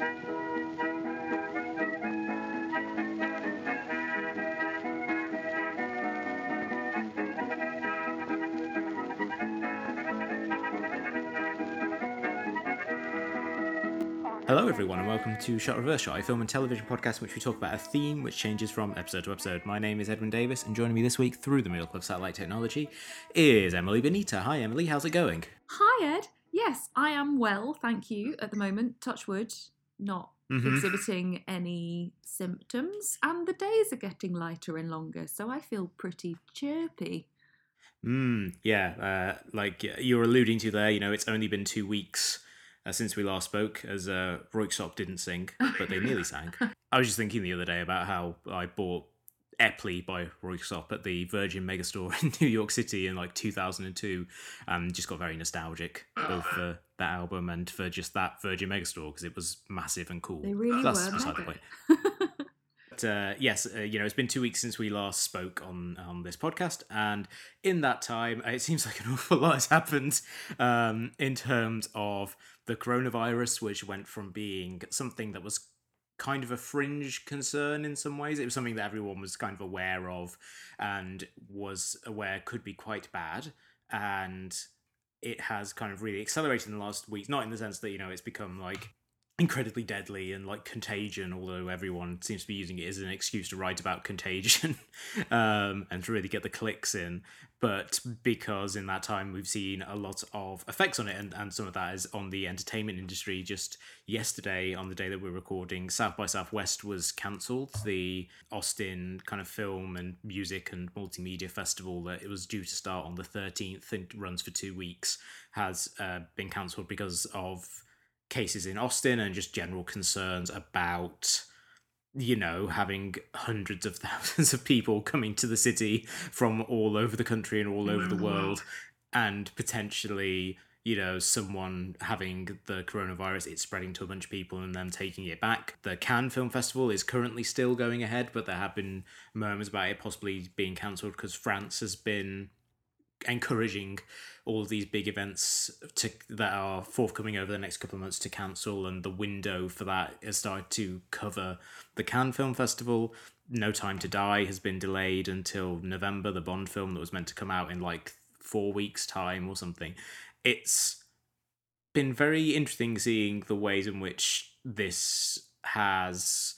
Hello, everyone, and welcome to Shot Reverse Shot, a film and television podcast in which we talk about a theme which changes from episode to episode. My name is Edwin Davis, and joining me this week through the miracle of satellite technology is Emily Benita. Hi, Emily, how's it going? Hi, Ed. Yes, I am well, thank you. At the moment, touch wood, not Mhm. exhibiting any symptoms, and the days are getting lighter and longer, so I feel pretty chirpy. Mm, yeah, uh, like you're alluding to there, you know, it's only been two weeks uh, since we last spoke, as uh, Röyksopp didn't sing, but they nearly sang. I was just thinking the other day about how I bought Eple by Röyksopp at the Virgin Megastore in New York City in like 2002, and just got very nostalgic, both for that album and for just that Virgin Megastore because it was massive and cool. They really That's were beside the point. But uh, yes, uh, you know, it's been two weeks since we last spoke on on this podcast, and in that time, it seems like an awful lot has happened um, in terms of the coronavirus, which went from being something that was kind of a fringe concern in some ways. It was something that everyone was kind of aware of and was aware could be quite bad, and it has kind of really accelerated in the last weeks. Not in the sense that you know it's become like incredibly deadly and like contagion although everyone seems to be using it as an excuse to write about contagion um, and to really get the clicks in but because in that time we've seen a lot of effects on it and, and some of that is on the entertainment industry. Just yesterday on the day that we're recording south by southwest was cancelled. The austin kind of film and music and multimedia festival that it was due to start on the 13th and runs for two weeks has uh, been cancelled because of cases in Austin and just general concerns about you know having hundreds of thousands of people coming to the city from all over the country and all over the mm-hmm. world and potentially you know someone having the coronavirus it's spreading to a bunch of people and them taking it back. The cannes film festival is currently still going ahead but there have been murmurs about it possibly being cancelled because france has been encouraging all of these big events to that are forthcoming over the next couple of months to cancel and the window for that has started to cover the Cannes Film Festival. No Time to Die has been delayed until November, the Bond film that was meant to come out in like four weeks' time or something. It's been very interesting seeing the ways in which this has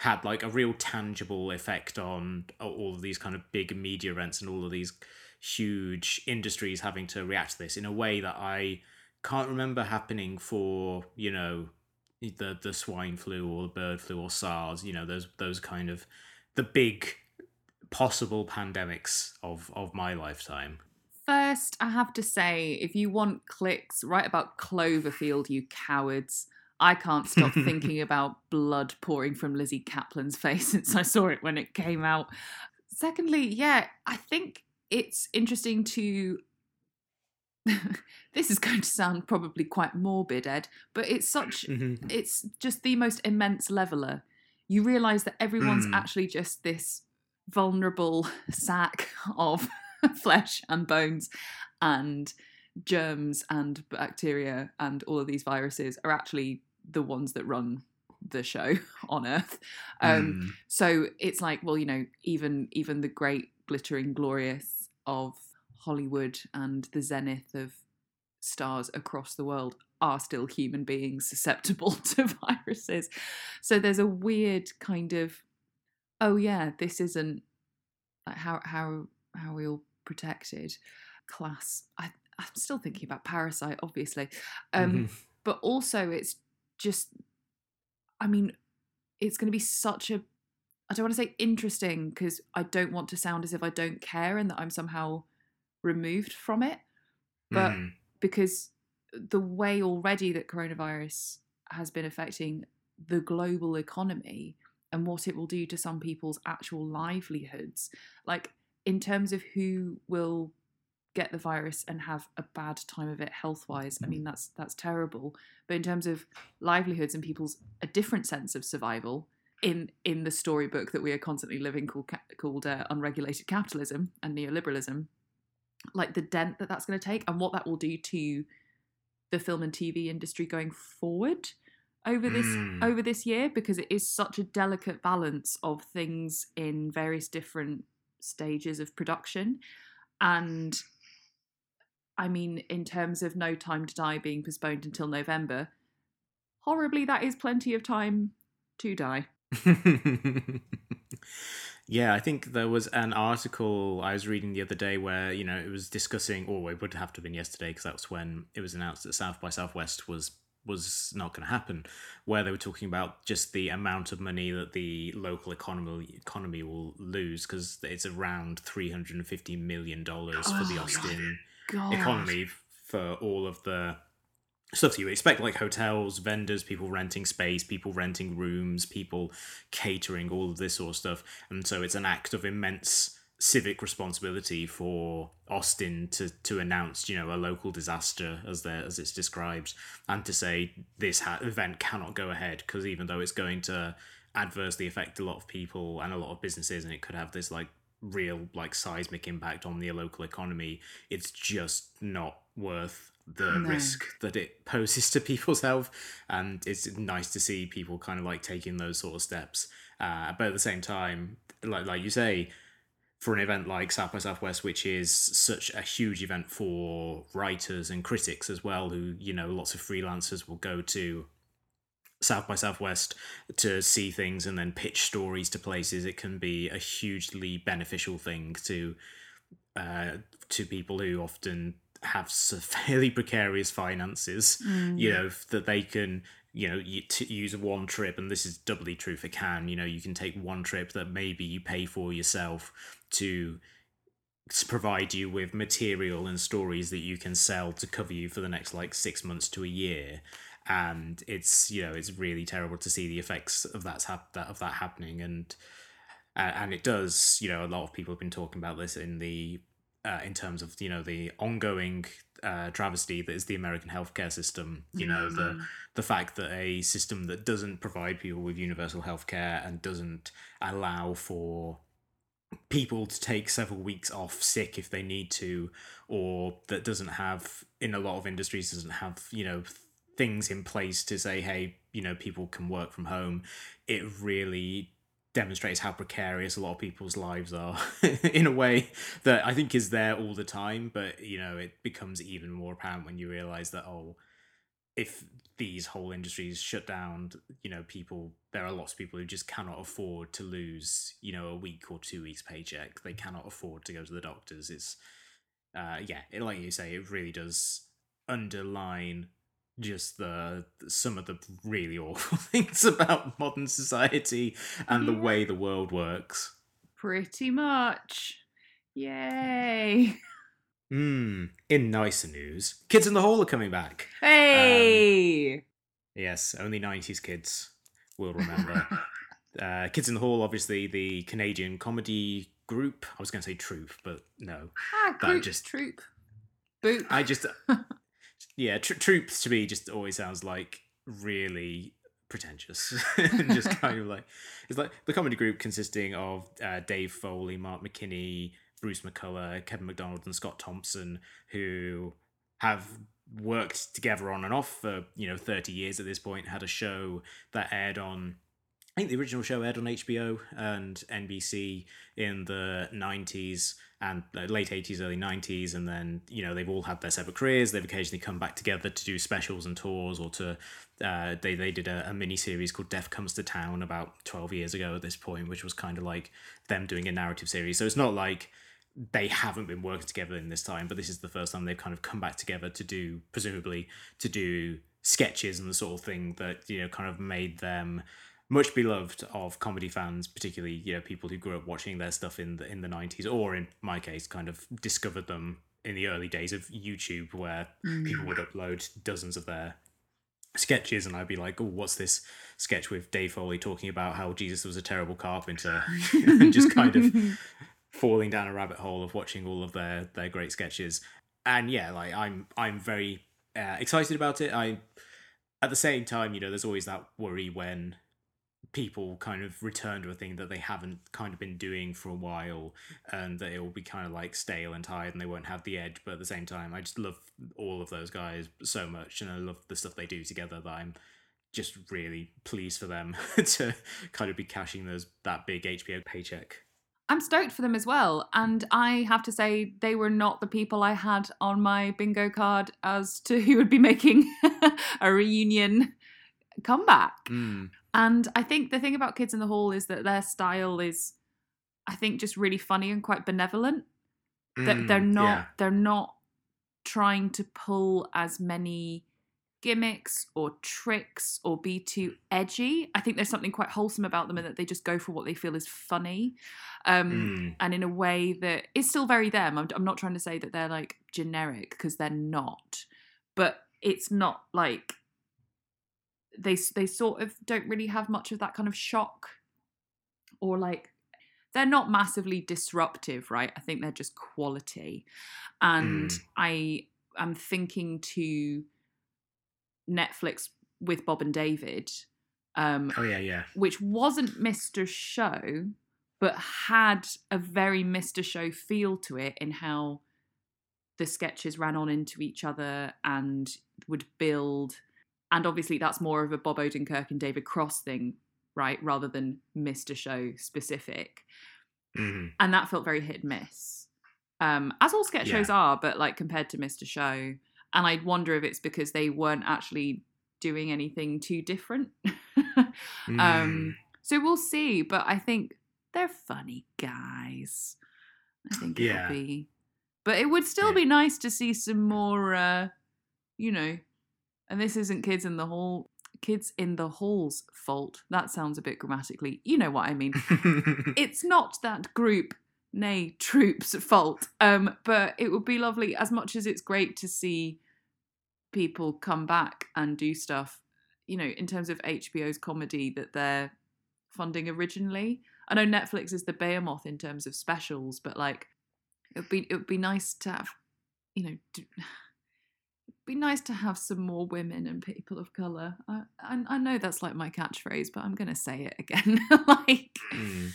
had like a real tangible effect on all of these kind of big media events and all of these huge industries having to react to this in a way that I can't remember happening for you know the the swine flu or the bird flu or SARS. You know those those kind of the big possible pandemics of of my lifetime. First, I have to say, if you want clicks, write about Cloverfield, you cowards. I can't stop thinking about blood pouring from Lizzy Caplan's face since I saw it when it came out. Secondly, yeah, I think it's interesting to. this is going to sound probably quite morbid, Ed, but it's such. Mhm. It's just the most immense leveler. You realise that everyone's Mm. actually just this vulnerable sack of flesh and bones and germs and bacteria and all of these viruses are actually the ones that run the show on earth um Mm. so it's like well you know even even the great glittering glorious of hollywood and the zenith of stars across the world are still human beings susceptible to viruses. So there's a weird kind of oh yeah this isn't like how how how are we all protected class. I i'm still thinking about parasite obviously. Um Mhm. but also it's just i mean it's going to be such a i don't want to say interesting because i don't want to sound as if i don't care and that i'm somehow removed from it but Mhm. because the way already that coronavirus has been affecting the global economy and what it will do to some people's actual livelihoods like in terms of who will get the virus and have a bad time of it health wise i mean that's that's terrible but in terms of livelihoods and people's a different sense of survival in in the storybook that we are constantly living called called uh, unregulated capitalism and neoliberalism like the dent that that's going to take and what that will do to the film and TV industry going forward. over this Mm. over this year because it is such a delicate balance of things in various different stages of production and i mean in terms of no time to die being postponed until november horribly that is plenty of time to die yeah, I think there was an article I was reading the other day where you know it was discussing, or it would have to have been yesterday because that was when it was announced that South by Southwest was was not going to happen, where they were talking about just the amount of money that the local economy economy will lose because it's around three hundred and fifty million dollars for the Oh, Austin God. economy for all of the stuff that you would expect, like hotels, vendors, people renting space, people renting rooms, people catering, all of this sort of stuff. And so it's an act of immense civic responsibility for Austin to to announce, you know, a local disaster as there as it's described, and to say this ha- event cannot go ahead because even though it's going to adversely affect a lot of people and a lot of businesses, and it could have this like real like seismic impact on the local economy, it's just not worth the No. risk that it poses to people's health. And it's nice to see people kind of like taking those sort of steps. Uh, but at the same time, like like you say, for an event like South by Southwest, which is such a huge event for writers and critics as well, who you know lots of freelancers will go to South by Southwest to see things and then pitch stories to places. It can be a hugely beneficial thing to uh, to people who often have fairly precarious finances. Mm. You know that they can you know you t- use one trip, and this is doubly true for Cannes. You know you can take one trip that maybe you pay for yourself to provide you with material and stories that you can sell to cover you for the next like six months to a year and it's you know it's really terrible to see the effects of that's hap- that of that happening and uh, and it does you know a lot of people have been talking about this in the uh, in terms of you know the ongoing uh, travesty that is the American healthcare system you know the Mm. the fact that a system that doesn't provide people with universal healthcare and doesn't allow for people to take several weeks off sick if they need to or that doesn't have in a lot of industries doesn't have you know things in place to say hey you know people can work from home it really demonstrates how precarious a lot of people's lives are in a way that i think is there all the time but you know it becomes even more apparent when you realize that oh if these whole industries shut down you know people there are lots of people who just cannot afford to lose you know a week or two weeks paycheck. They cannot afford to go to the doctors. It's uh yeah it, like you say it really does underline just the some of the really awful things about modern society and the way the world works Pretty much. Yay. mm. in nicer news kids in the hall are coming back Hey. Yes, only 90s kids will remember. uh, Kids in the Hall, obviously, the Canadian comedy group. I was going to say troupe, but no. ah, group, just- troop. Boop. I just. yeah, tr- troupe to me just always sounds like really pretentious. just kind of like. It's like the comedy group consisting of uh, Dave Foley, Mark McKinney, Bruce McCulloch, Kevin McDonald, and Scott Thompson, who have worked together on and off for you know 30 years at this point had a show that aired on I think the original show aired on HBO and NBC in the 90s and uh, late 80s, early 90s, and then you know they've all had their separate careers. They've occasionally come back together to do specials and tours, or to uh, they they did a, a mini series called Death Comes to Town about 12 years ago at this point, which was kind of like them doing a narrative series. So it's not like they haven't been working together in this time, but this is the first time they've kind of come back together to do, presumably, to do sketches and the sort of thing that you know kind of made them much beloved of comedy fans, particularly you know people who grew up watching their stuff in the in the nineties, or in my case, kind of discovered them in the early days of YouTube, where people would upload dozens of their sketches, and I'd be like, "Oh, what's this sketch with Dave Foley talking about how Jesus was a terrible carpenter?" and just kind of falling down a rabbit hole of watching all of their their great sketches. And yeah, like I'm I'm very uh, excited about it. I at the same time, you know, there's always that worry when people kind of return to a thing that they haven't kind of been doing for a while and that it will be kind of like stale and tired and they won't have the edge but at the same time i just love all of those guys so much and i love the stuff they do together that i'm just really pleased for them to kind of be cashing those that big HBO paycheck. I'm stoked for them as well. And I have to say, they were not the people I had on my bingo card as to who would be making a reunion comeback. Mm. And I think the thing about Kids in the Hall is that their style is, I think, just really funny and quite benevolent. That they're Mm, not yeah. they're not trying to pull as many gimmicks or tricks or be too edgy. I think there's something quite wholesome about them in that they just go for what they feel is funny. Um, Mm. and in a way that is still very them. I'm, I'm not trying to say that they're like generic because they're not, but it's not like they they sort of don't really have much of that kind of shock or like they're not massively disruptive, right? I think they're just quality, and Mm. I am thinking to Netflix with Bob and David. Um, Oh yeah, yeah. which wasn't Mr. Show, but had a very Mr. Show feel to it in how the sketches ran on into each other and would build. And obviously, that's more of a Bob Odenkirk and David Cross thing, right? Rather than Mr. Show specific. Mhm. And that felt very hit and miss. Um, as all sketch Yeah. shows are, but like compared to Mr. Show. And I'd wonder if it's because they weren't actually doing anything too different. Mm. Um, so we'll see, but I think they're funny guys. I think Yeah. it'll be, but it would still Yeah. be nice to see some more, uh, you know. And this isn't kids in the hall, kids in the hall's fault. That sounds a bit grammatically, you know what I mean. it's not that group, nay, troops' fault. Um, but it would be lovely as much as it's great to see people come back and do stuff. You know, in terms of HBO's comedy that they're funding originally. I know Netflix is the behemoth in terms of specials, but like it would be it would be nice to have, you know, do, be nice to have some more women and people of color. I I, I know that's like my catchphrase, but I'm gonna say it again. like Mm.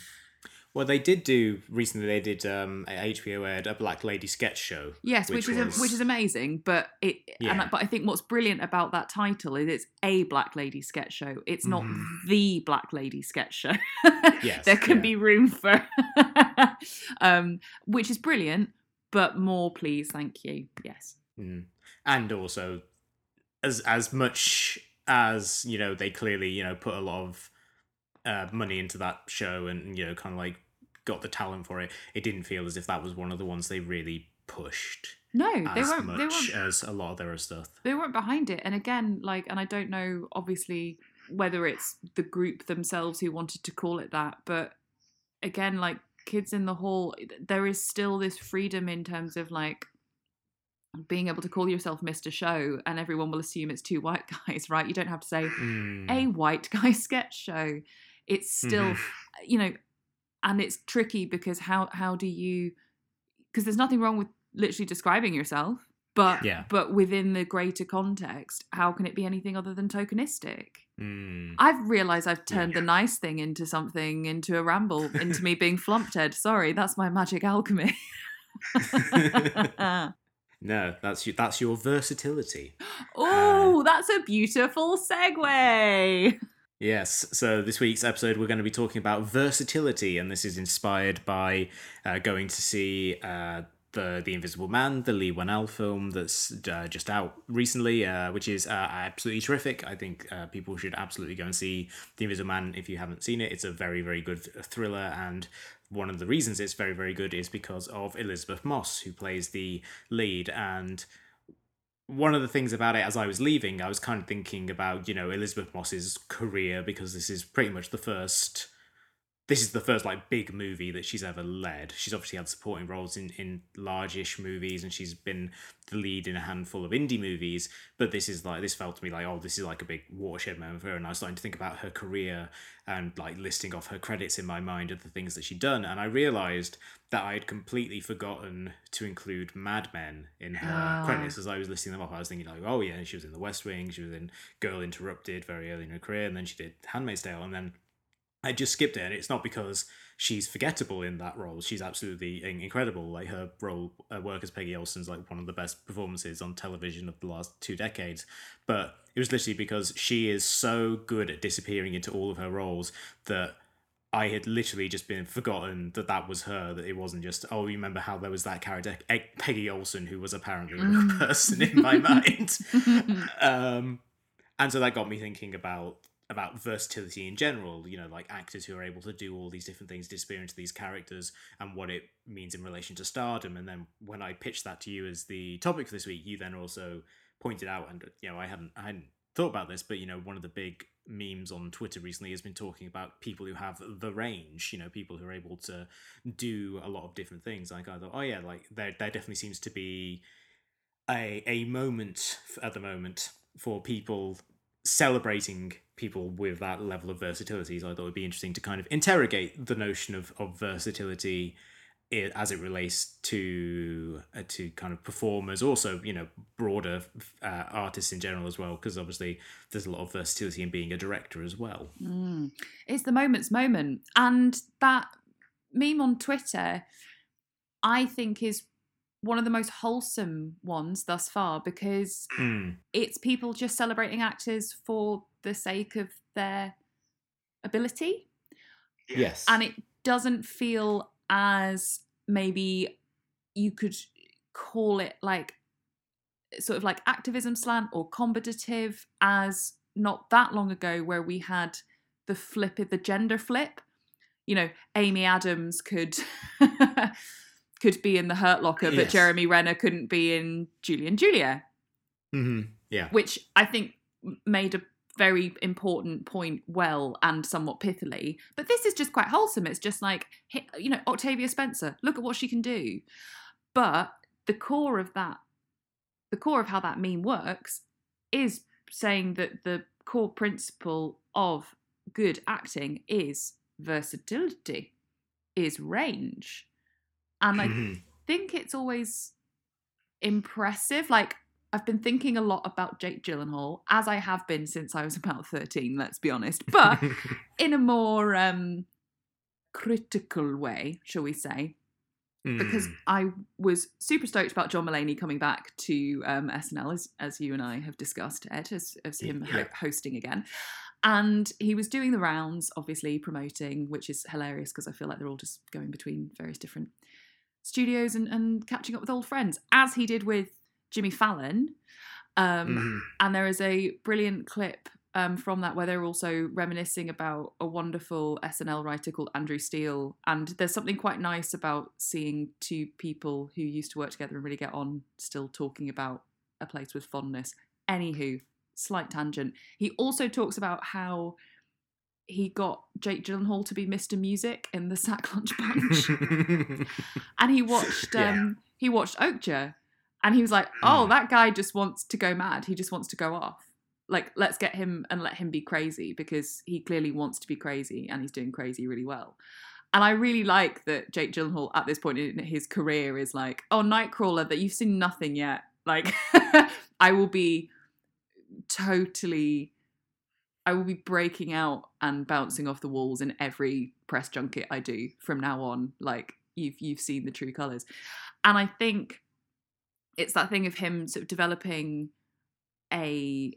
Well, they did do recently. They did um, a HBO aired a Black Lady sketch show. Yes, which, which is was- which is amazing, but it and, Yeah. but I think what's brilliant about that title is it's a black lady sketch show. It's not Mhm. the black lady sketch show. Yes, there can yeah. be room for, um, which is brilliant. But more, please, thank you. Yes, Mm. And also, as as much as you know, they clearly you know put a lot of uh, money into that show, and you know, kind of like got the talent for it. It didn't feel as if that was one of the ones they really pushed no, they as weren't. They much weren't as a lot of their stuff. they weren't behind it. And again, like, and I don't know, obviously, whether it's the group themselves who wanted to call it that, but again, like, kids in the hall, there is still this freedom in terms of like being able to call yourself Mr. Show, and everyone will assume it's two white guys, right? You don't have to say Mm. a white guy sketch show. It's still, Mhm. you know, and it's tricky because how how do you? Because there's nothing wrong with literally describing yourself, but Yeah. but within the greater context, how can it be anything other than tokenistic? Mm. I've realised I've Yeah. turned the nice thing into something, into a ramble, into me being flumped. Sorry, that's my magic alchemy. No, that's you. That's your versatility. oh, that's a beautiful segue. Yes. So this week's episode, we're going to be talking about versatility, and this is inspired by uh, going to see uh, the the Invisible Man, the Leigh Whannell film that's uh, just out recently, uh, which is uh, absolutely terrific. I think uh, people should absolutely go and see the Invisible Man if you haven't seen it. It's a very very good thriller, and one of the reasons it's very very good is because of Elisabeth Moss, who plays the lead, and one of the things about it as I was leaving, I was kind of thinking about, you know, Elisabeth Moss's career because this is pretty much the first this is the first like big movie that she's ever led. She's obviously had supporting roles in in large-ish movies and she's been the lead in a handful of indie movies, but this is like this felt to me like oh this is like a big watershed moment for her and I was starting to think about her career and like listing off her credits in my mind of the things that she'd done and I realized that I had completely forgotten to include Mad Men in her Ah. credits as I was listing them off. I was thinking like, oh yeah, she was in The West Wing, she was in Girl Interrupted very early in her career, and then she did Handmaid's Tale, and then I just skipped it, and it's not because she's forgettable in that role. She's absolutely incredible. Like her role, uh, work as Peggy Olson's like one of the best performances on television of the last two decades. But it was literally because she is so good at disappearing into all of her roles that I had literally just been forgotten that that was her. That it wasn't just oh, you remember how there was that character Peggy Olson who was apparently a real mm. person in my mind. um, and so that got me thinking about about versatility in general you know like actors who are able to do all these different things disappear into these characters and what it means in relation to stardom. And then when i pitched that to you as the topic for this week you then also pointed out and you know i hadn't i hadn't thought about this but you know one of the big memes on twitter recently has been talking about people who have the range you know people who are able to do a lot of different things. Like i thought oh yeah like there, there definitely seems to be a a moment at the moment for people celebrating people with that level of versatility. So I thought it would be interesting to kind of interrogate the notion of, of versatility as it relates to uh, to kind of performers, also you know broader uh, artists in general as well, because obviously there's a lot of versatility in being a director as well. Mm. It's the moment's moment, and that meme on Twitter, I think, is one of the most wholesome ones thus far because mm. it's people just celebrating actors for the sake of their ability. Yes. And it doesn't feel as maybe you could call it like sort of like activism slant or combative as not that long ago where we had the flip of the gender flip. You know, Amy Adams could could be in the Hurt Locker, but yes. Jeremy Renner couldn't be in Julie and Julia. Mm-hmm. Yeah. Which I think made a very important point well and somewhat pithily. But this is just quite wholesome. It's just like, you know, Octavia Spencer, look at what she can do. But the core of that, the core of how that meme works is saying that the core principle of good acting is versatility, is range. And I mm-hmm. think it's always impressive. Like, I've been thinking a lot about Jake Gyllenhaal, as I have been since I was about 13, let's be honest, but in a more um, critical way, shall we say. Mm. Because I was super stoked about John Mulaney coming back to um, SNL, as, as you and I have discussed, Ed, as, as him yeah. hosting again. And he was doing the rounds, obviously promoting, which is hilarious because I feel like they're all just going between various different studios and, and catching up with old friends, as he did with Jimmy Fallon. Um, mm. And there is a brilliant clip um, from that where they're also reminiscing about a wonderful SNL writer called Andrew Steele. And there's something quite nice about seeing two people who used to work together and really get on still talking about a place with fondness. Anywho, slight tangent. He also talks about how he got Jake Gyllenhaal to be Mr. Music in the Sack Lunch Bunch, and he watched yeah. um, he watched Okja, and he was like, "Oh, mm. that guy just wants to go mad. He just wants to go off. Like, let's get him and let him be crazy because he clearly wants to be crazy, and he's doing crazy really well." And I really like that Jake Gyllenhaal at this point in his career is like, "Oh, Nightcrawler, that you've seen nothing yet. Like, I will be totally." I will be breaking out and bouncing off the walls in every press junket I do from now on. Like you've you've seen the true colours, and I think it's that thing of him sort of developing a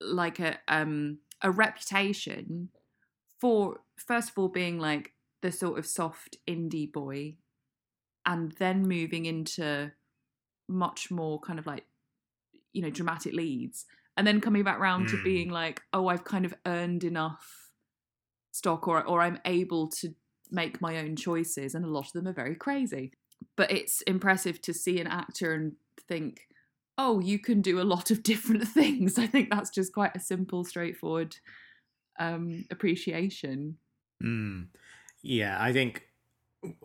like a um a reputation for first of all being like the sort of soft indie boy, and then moving into much more kind of like you know dramatic leads and then coming back round mm. to being like, oh, I've kind of earned enough stock, or or I'm able to make my own choices, and a lot of them are very crazy. But it's impressive to see an actor and think, oh, you can do a lot of different things. I think that's just quite a simple, straightforward um, appreciation. Mm. Yeah, I think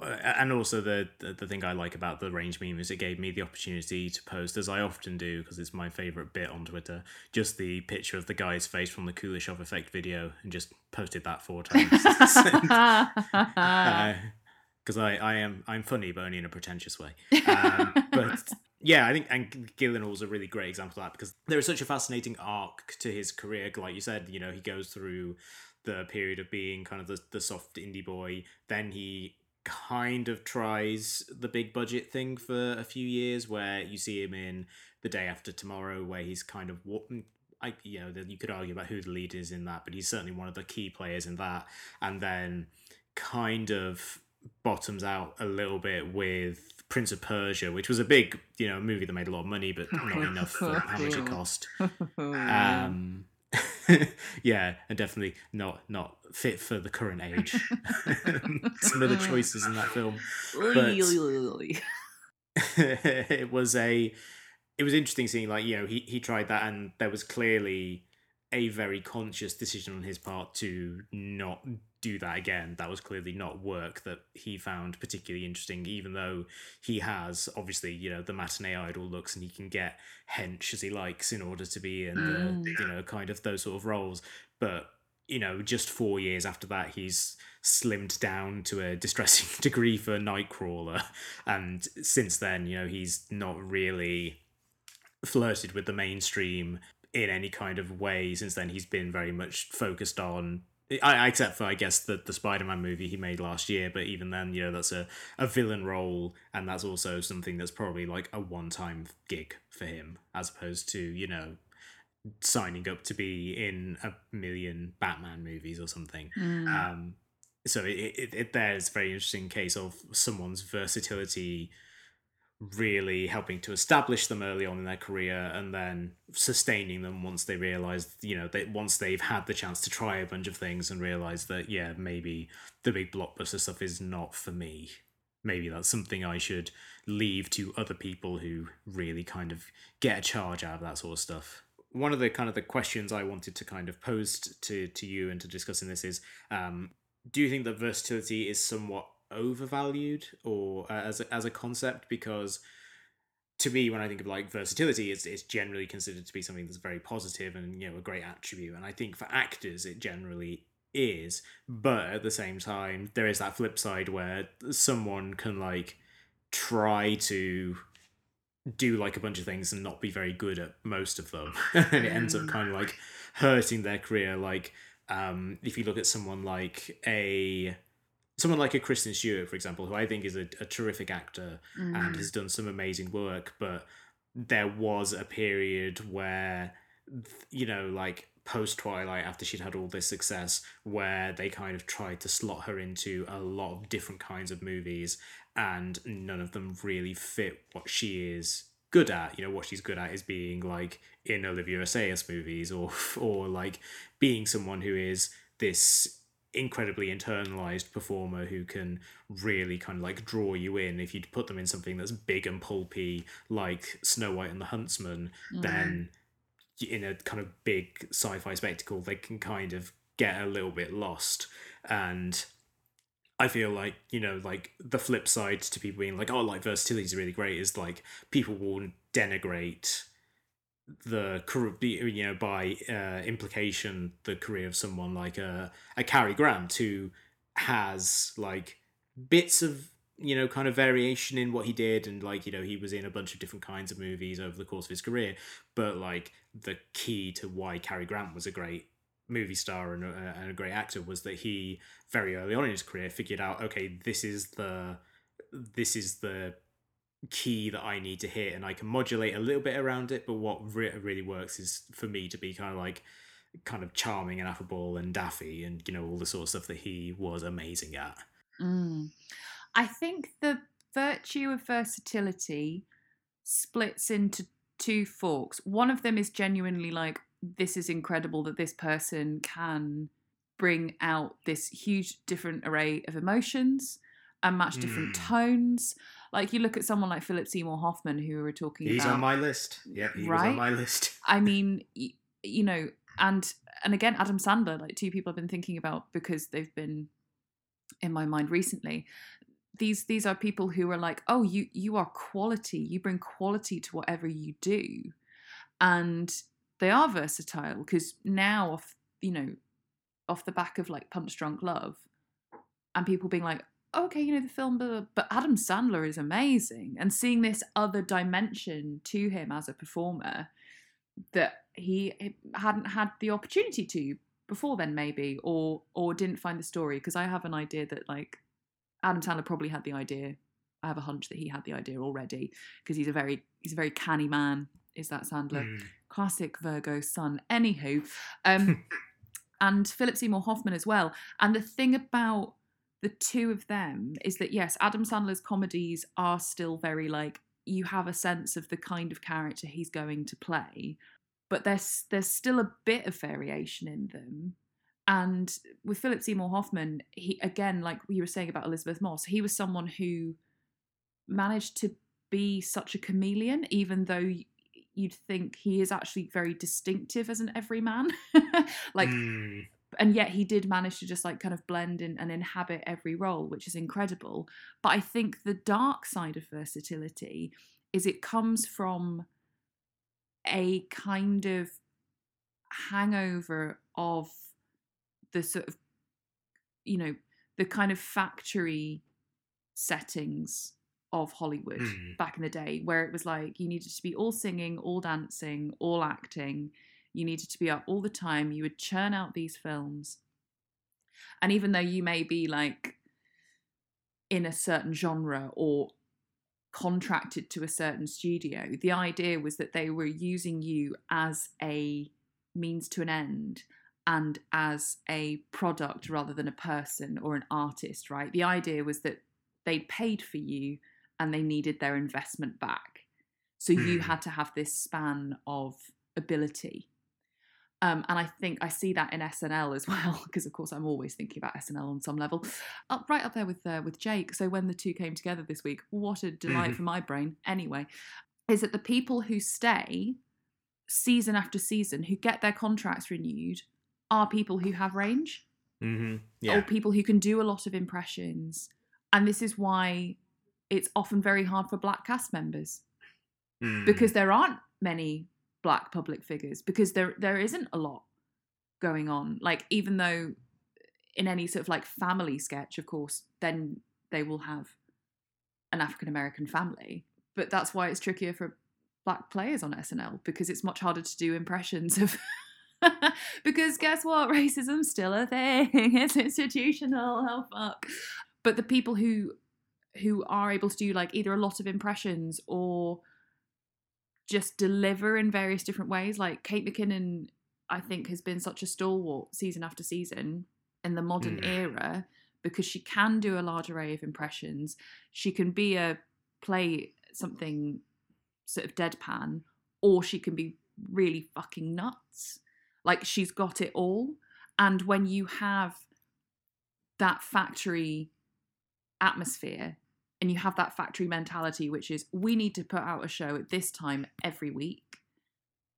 and also the, the, the thing I like about the range meme is it gave me the opportunity to post, as I often do, because it's my favorite bit on Twitter, just the picture of the guy's face from the Kuleshov effect video, and just posted that four times. Because uh, I I am I'm funny, but only in a pretentious way. Um, but yeah, I think and Gyllenhaal's a really great example of that because there is such a fascinating arc to his career. Like you said, you know, he goes through the period of being kind of the, the soft indie boy, then he kind of tries the big budget thing for a few years where you see him in the day after tomorrow where he's kind of what. I you know you could argue about who the lead is in that but he's certainly one of the key players in that and then kind of bottoms out a little bit with Prince of Persia which was a big you know movie that made a lot of money but not enough for how much it cost um yeah, and definitely not not fit for the current age. Some of the choices in that film, but it was a it was interesting seeing like you know he he tried that and there was clearly a very conscious decision on his part to not do that again. That was clearly not work that he found particularly interesting, even though he has obviously, you know, the matinee idol looks and he can get hench as he likes in order to be in mm. the, you know, kind of those sort of roles. But, you know, just four years after that, he's slimmed down to a distressing degree for Nightcrawler. And since then, you know, he's not really flirted with the mainstream in any kind of way since then he's been very much focused on I, except for I guess the the Spider-Man movie he made last year, but even then, you know, that's a, a villain role, and that's also something that's probably like a one-time gig for him, as opposed to you know signing up to be in a million Batman movies or something. Mm. Um, so it, it, it there's a very interesting case of someone's versatility really helping to establish them early on in their career and then sustaining them once they realize you know that once they've had the chance to try a bunch of things and realize that yeah maybe the big blockbuster stuff is not for me. Maybe that's something i should leave to other people who really kind of get a charge out of that sort of stuff. One of the kind of the questions i wanted to kind of pose to to you and to discuss in this is um, do you think that versatility is somewhat overvalued or uh, as a, as a concept because to me when i think of like versatility it's, it's generally considered to be something that's very positive and you know a great attribute. And i think for actors it generally is. But at the same time there is that flip side where someone can like try to do like a bunch of things and not be very good at most of them. And it ends up mm. kind of like hurting their career. Like um if you look at someone like a someone like a Kristen Stewart, for example, who I think is a, a terrific actor mm. and has done some amazing work, but there was a period where, you know, like post Twilight, after she'd had all this success, where they kind of tried to slot her into a lot of different kinds of movies, and none of them really fit what she is good at. You know, what she's good at is being like in Olivier Assayas movies, or or like being someone who is this incredibly internalized performer who can really kind of like draw you in if you put them in something that's big and pulpy like snow white and the huntsman mm. then in a kind of big sci-fi spectacle they can kind of get a little bit lost and I feel like you know, like the flip side to people being like, "Oh, like versatility is really great," is like people will denigrate the you know by uh, implication the career of someone like a a Cary Grant who has like bits of you know kind of variation in what he did and like you know he was in a bunch of different kinds of movies over the course of his career but like the key to why Cary Grant was a great movie star and a, and a great actor was that he very early on in his career figured out okay this is the this is the key that I need to hit, and I can modulate a little bit around it. But what re- really works is for me to be kind of like kind of charming and affable and daffy, and you know all the sort of stuff that he was amazing at. Mm. I think the virtue of versatility splits into two forks. One of them is genuinely like this is incredible that this person can bring out this huge different array of emotions and match different mm. tones like you look at someone like Philip Seymour Hoffman, who we were talking about He's about. on my list. Yeah, he right? was on my list. I mean, you know, and and again, Adam Sandler, like two people I've been thinking about because they've been in my mind recently. These these are people who are like, oh, you you are quality. You bring quality to whatever you do, and they are versatile because now, off you know, off the back of like Punch Drunk Love, and people being like, okay, you know, the film, blah, blah, but Adam Sandler is amazing. And seeing this other dimension to him as a performer that he hadn't had the opportunity to before then, maybe, or or didn't find the story. Because I have an idea that like Adam Sandler probably had the idea. I have a hunch that he had the idea already because he's a very he's a very canny man. Is that Sandler? Mm. Classic Virgo sun. Anywho, um, and Philip Seymour Hoffman as well. And the thing about the two of them is that yes, Adam Sandler's comedies are still very like you have a sense of the kind of character he's going to play, but there's there's still a bit of variation in them. And with Philip Seymour Hoffman, he again, like you were saying about Elisabeth Moss, he was someone who managed to be such a chameleon, even though you'd think he is actually very distinctive as an everyman. like Mm. And yet he did manage to just like kind of blend in and inhabit every role, which is incredible. But I think the dark side of versatility is it comes from a kind of hangover of the sort of you know the kind of factory settings of Hollywood Mm. back in the day where it was like you needed to be all singing, all dancing, all acting. You needed to be up all the time. You would churn out these films. And even though you may be like in a certain genre or contracted to a certain studio, the idea was that they were using you as a means to an end and as a product rather than a person or an artist, right? The idea was that they paid for you and they needed their investment back. So you Hmm. had to have this span of ability. Um, and I think I see that in SNL as well, because of course I'm always thinking about SNL on some level. Up right up there with uh, with Jake. So when the two came together this week, what a delight Mhm. for my brain. Anyway, is that the people who stay season after season, who get their contracts renewed, are people who have range hmm or people who can do a lot of impressions. And this is why it's often very hard for black cast members Mm. because there aren't many black public figures because there there isn't a lot going on. Like even though in any sort of like family sketch of course then they will have an african american family. But that's why it's trickier for black players on SNL because it's much harder to do impressions of because guess what? Racism's still a thing. It's institutional. Oh fuck. But the people who who are able to do like either a lot of impressions or just deliver in various different ways. Like Kate McKinnon, I think, has been such a stalwart season after season in the modern Mm. era because she can do a large array of impressions. She can be a play something sort of deadpan, or she can be really fucking nuts. Like she's got it all. And when you have that factory atmosphere and you have that factory mentality, which is we need to put out a show at this time every week.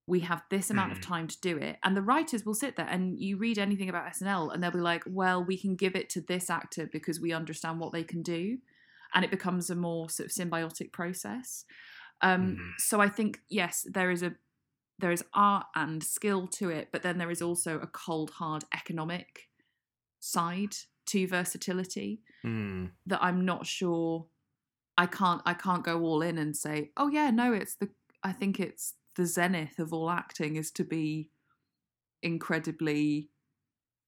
We have this amount of Mm. time to do it. And the writers will sit there and you read anything about SNL and they'll be like, well, we can give it to this actor because we understand what they can do. And it becomes a more sort of symbiotic process. Um, Mhm. So I think, yes, there is a there is art and skill to it, but then there is also a cold, hard economic side to versatility Mm. that I'm not sure I can't I can't go all in and say, "Oh yeah, no, it's the I think it's the zenith of all acting is to be incredibly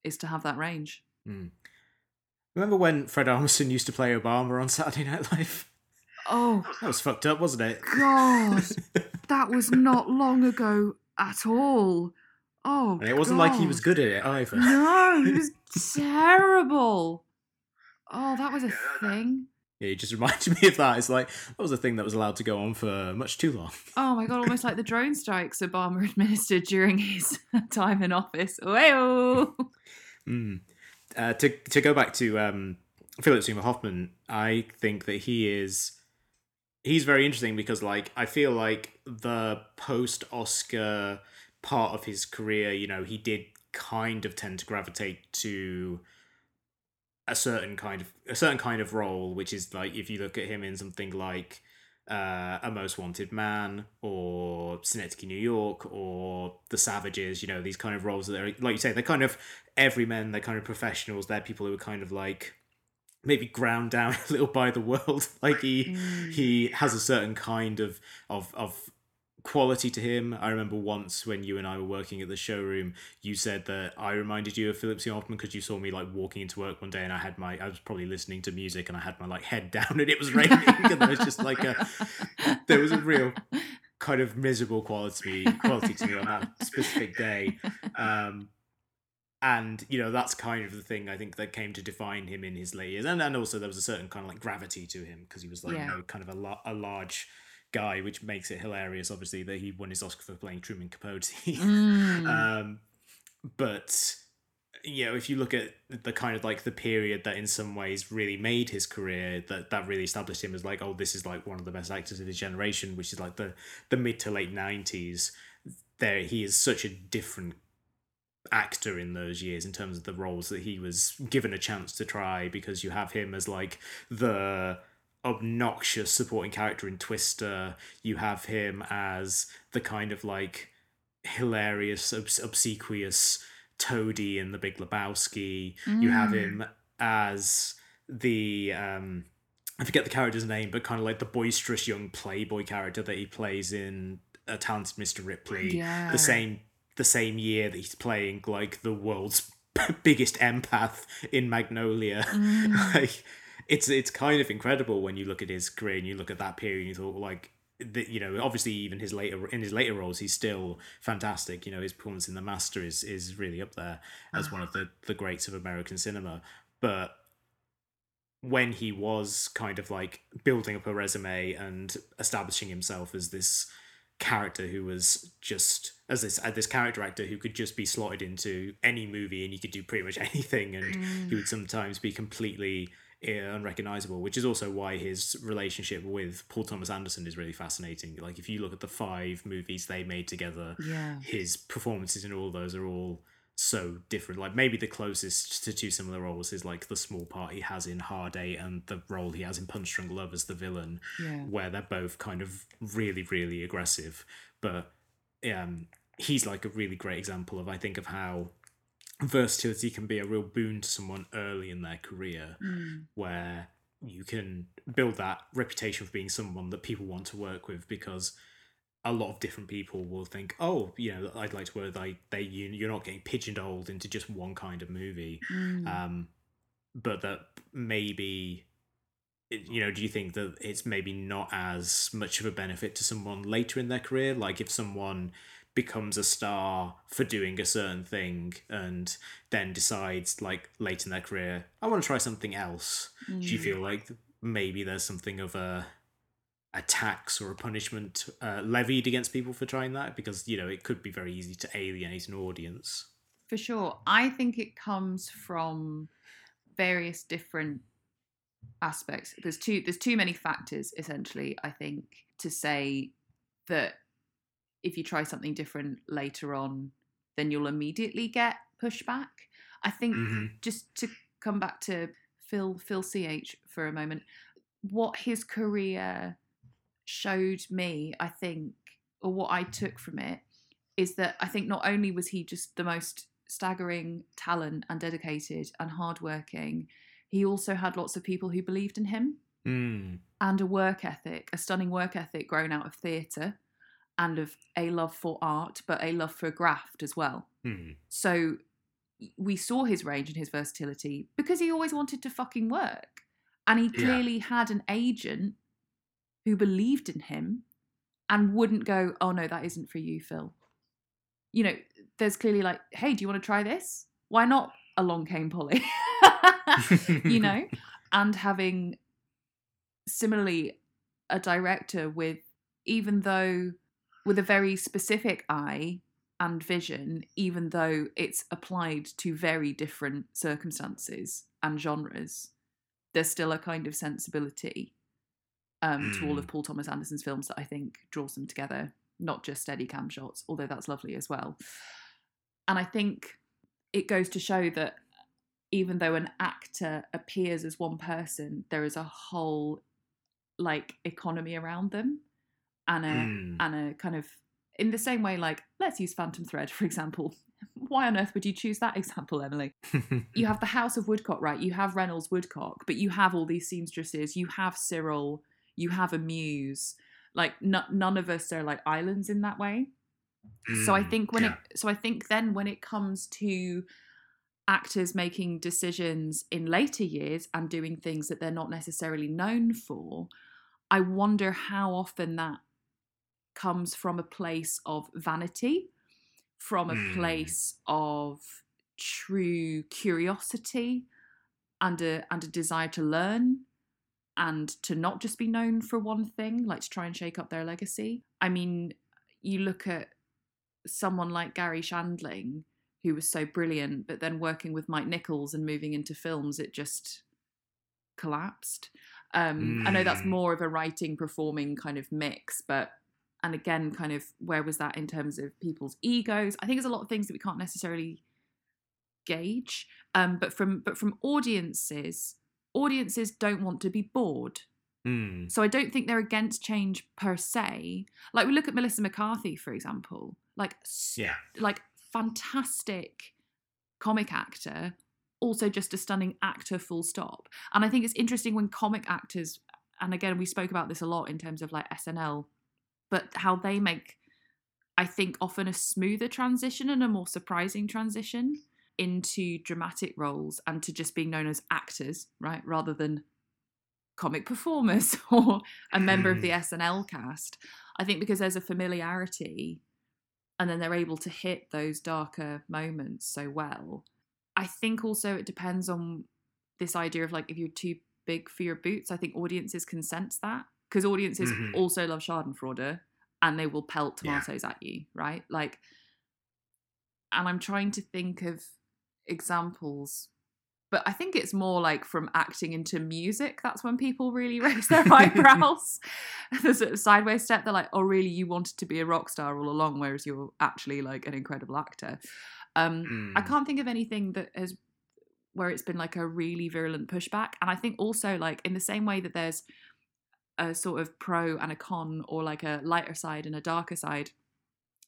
is to have that range." Mm. Remember when Fred Armisen used to play Obama on Saturday Night Live? Oh That was fucked up, wasn't it? god, that was not long ago at all. Oh, and it wasn't like he was good at it either. No, he was terrible. Oh, that was a thing. Yeah, it just reminded me of that. It's like that was a thing that was allowed to go on for much too long. Oh my god, almost like the drone strikes Obama administered during his time in office. Wow. Mm. Uh, to to go back to um, Philip Seymour Hoffman, I think that he is he's very interesting because like I feel like the post Oscar part of his career, you know, he did kind of tend to gravitate to a certain kind of a certain kind of role, which is like if you look at him in something like uh, a Most Wanted Man or Synecdoche, New York, or The Savages, you know, these kind of roles that are, like you say, they're kind of everymen, they're kind of professionals, they're people who are kind of like maybe ground down a little by the world. Like he Mm. he has a certain kind of of of quality to him. I remember once when you and I were working at the showroom, you said that I reminded you of Philip Seymour Hoffman because you saw me like walking into work one day and I had my I was probably listening to music and I had my like head down and it was raining and there was just like a there was a real kind of miserable quality quality to me on that specific day. Um and you know that's kind of the thing I think that came to define him in his late years, and and also there was a certain kind of like gravity to him because he was like Yeah. you know kind of a, la- a large guy, which makes it hilarious. Obviously that he won his Oscar for playing Truman Capote. Mm. um, but you know if you look at the kind of like the period that in some ways really made his career that that really established him as like oh this is like one of the best actors of his generation which is like the the mid to late 90s there he is such a different actor in those years in terms of the roles that he was given a chance to try because you have him as like the obnoxious supporting character in Twister you have him as the kind of like hilarious obs- obsequious Toady in The Big Lebowski you have Mm. him as the um I forget the character's name, but kind of like the boisterous young playboy character that he plays in A Talented Mr. Ripley. Yeah. The same the same year that he's playing like the world's biggest empath in Magnolia. Mm. like it's it's kind of incredible when you look at his career and you look at that period and you thought like the, you know obviously even his later in his later roles he's still fantastic you know his performance in the master is is really up there as one of the the greats of american cinema but when he was kind of like building up a resume and establishing himself as this character who was just as this as this character actor who could just be slotted into any movie and you could do pretty much anything and Mm. he would sometimes be completely unrecognizable which is also why his relationship with Paul Thomas Anderson is really fascinating like if you look at the five movies they made together yeah. his performances in all those are all so different. Like maybe the closest to two similar roles is like the small part he has in Hard Eight and the role he has in Punch Drunk Love as the villain, Yeah. where they're both kind of really, really aggressive. But um, he's like a really great example of I think of how versatility can be a real boon to someone early in their career Mm. where you can build that reputation for being someone that people want to work with because a lot of different people will think, oh, you know, I'd like to work with like they you you're not getting pigeonholed into just one kind of movie. Mm. Um but that maybe you know, do you think that it's maybe not as much of a benefit to someone later in their career? Like if someone becomes a star for doing a certain thing and then decides like late in their career, I want to try something else. Do you Mm. feel like maybe there's something of a a tax or a punishment uh, levied against people for trying that? Because you know it could be very easy to alienate an audience. For sure. I think it comes from various different aspects. There's too there's too many factors essentially, I think, to say that if you try something different later on, then you'll immediately get pushback. I think Mhm. just to come back to Phil Phil CH for a moment, what his career showed me, I think, or what I took from it, is that I think not only was he just the most staggering talent and dedicated and hardworking, he also had lots of people who believed in him Mm. and a work ethic, a stunning work ethic grown out of theatre and of a love for art, but a love for graft as well. Mm. So we saw his range and his versatility because he always wanted to fucking work. And he Yeah. clearly had an agent who believed in him and wouldn't go, oh no, that isn't for you, Phil. You know, there's clearly like, hey, do you want to try this? Why not along came Polly? you know? And having similarly a director with, even though with a very specific eye and vision, even though it's applied to very different circumstances and genres, there's still a kind of sensibility um, to all of Paul Thomas Anderson's films that I think draws them together, not just steady cam shots, although that's lovely as well. And I think it goes to show that even though an actor appears as one person, there is a whole like economy around them and a Mm. and a kind of in the same way, like let's use Phantom Thread for example. Why on earth would you choose that example, Emily? you have the House of Woodcock, right? You have Reynolds Woodcock, but you have all these seamstresses. You have Cyril. You have a muse. Like n- none of us are like islands in that way. so I Mm, think when yeah. it, so I think then when it comes to actors making decisions in later years and doing things that they're not necessarily known for, I wonder how often that comes from a place of vanity, from a Mm. place of true curiosity and a and a desire to learn and to not just be known for one thing, like to try and shake up their legacy. I mean, you look at someone like Garry Shandling, who was so brilliant, but then working with Mike Nichols and moving into films, it just collapsed. Um, I know that's Mm. more of a writing performing kind of mix, but and again, kind of where was that in terms of people's egos? I think there's a lot of things that we can't necessarily gauge. Um, but from but from audiences, audiences don't want to be bored. Mm, So I don't think they're against change per se. Like we look at Melissa McCarthy, for example, like yeah. like fantastic comic actor, also just a stunning actor, full stop. And I think it's interesting when comic actors, and again we spoke about this a lot in terms of like SNL, but how they make, I think, often a smoother transition and a more surprising transition into dramatic roles and to just being known as actors, right, rather than comic performers or a member of the hmm. SNL cast. I think because there's a familiarity and then they're able to hit those darker moments so well. I think also it depends on this idea of like if you're too big for your boots, I think audiences can sense that because audiences Mhm. also love Schadenfreude and they will pelt Yeah. tomatoes at you, right? Like, and I'm trying to think of examples, but I think it's more like from acting into music. That's when people really raise their eyebrows. the sort of sideways step. They're like, "Oh, really? You wanted to be a rock star all along, whereas you're actually like an incredible actor." Um, I Mm. can't think of anything that has where it's been like a really virulent pushback. And I think also like in the same way that there's a sort of pro and a con, or like a lighter side and a darker side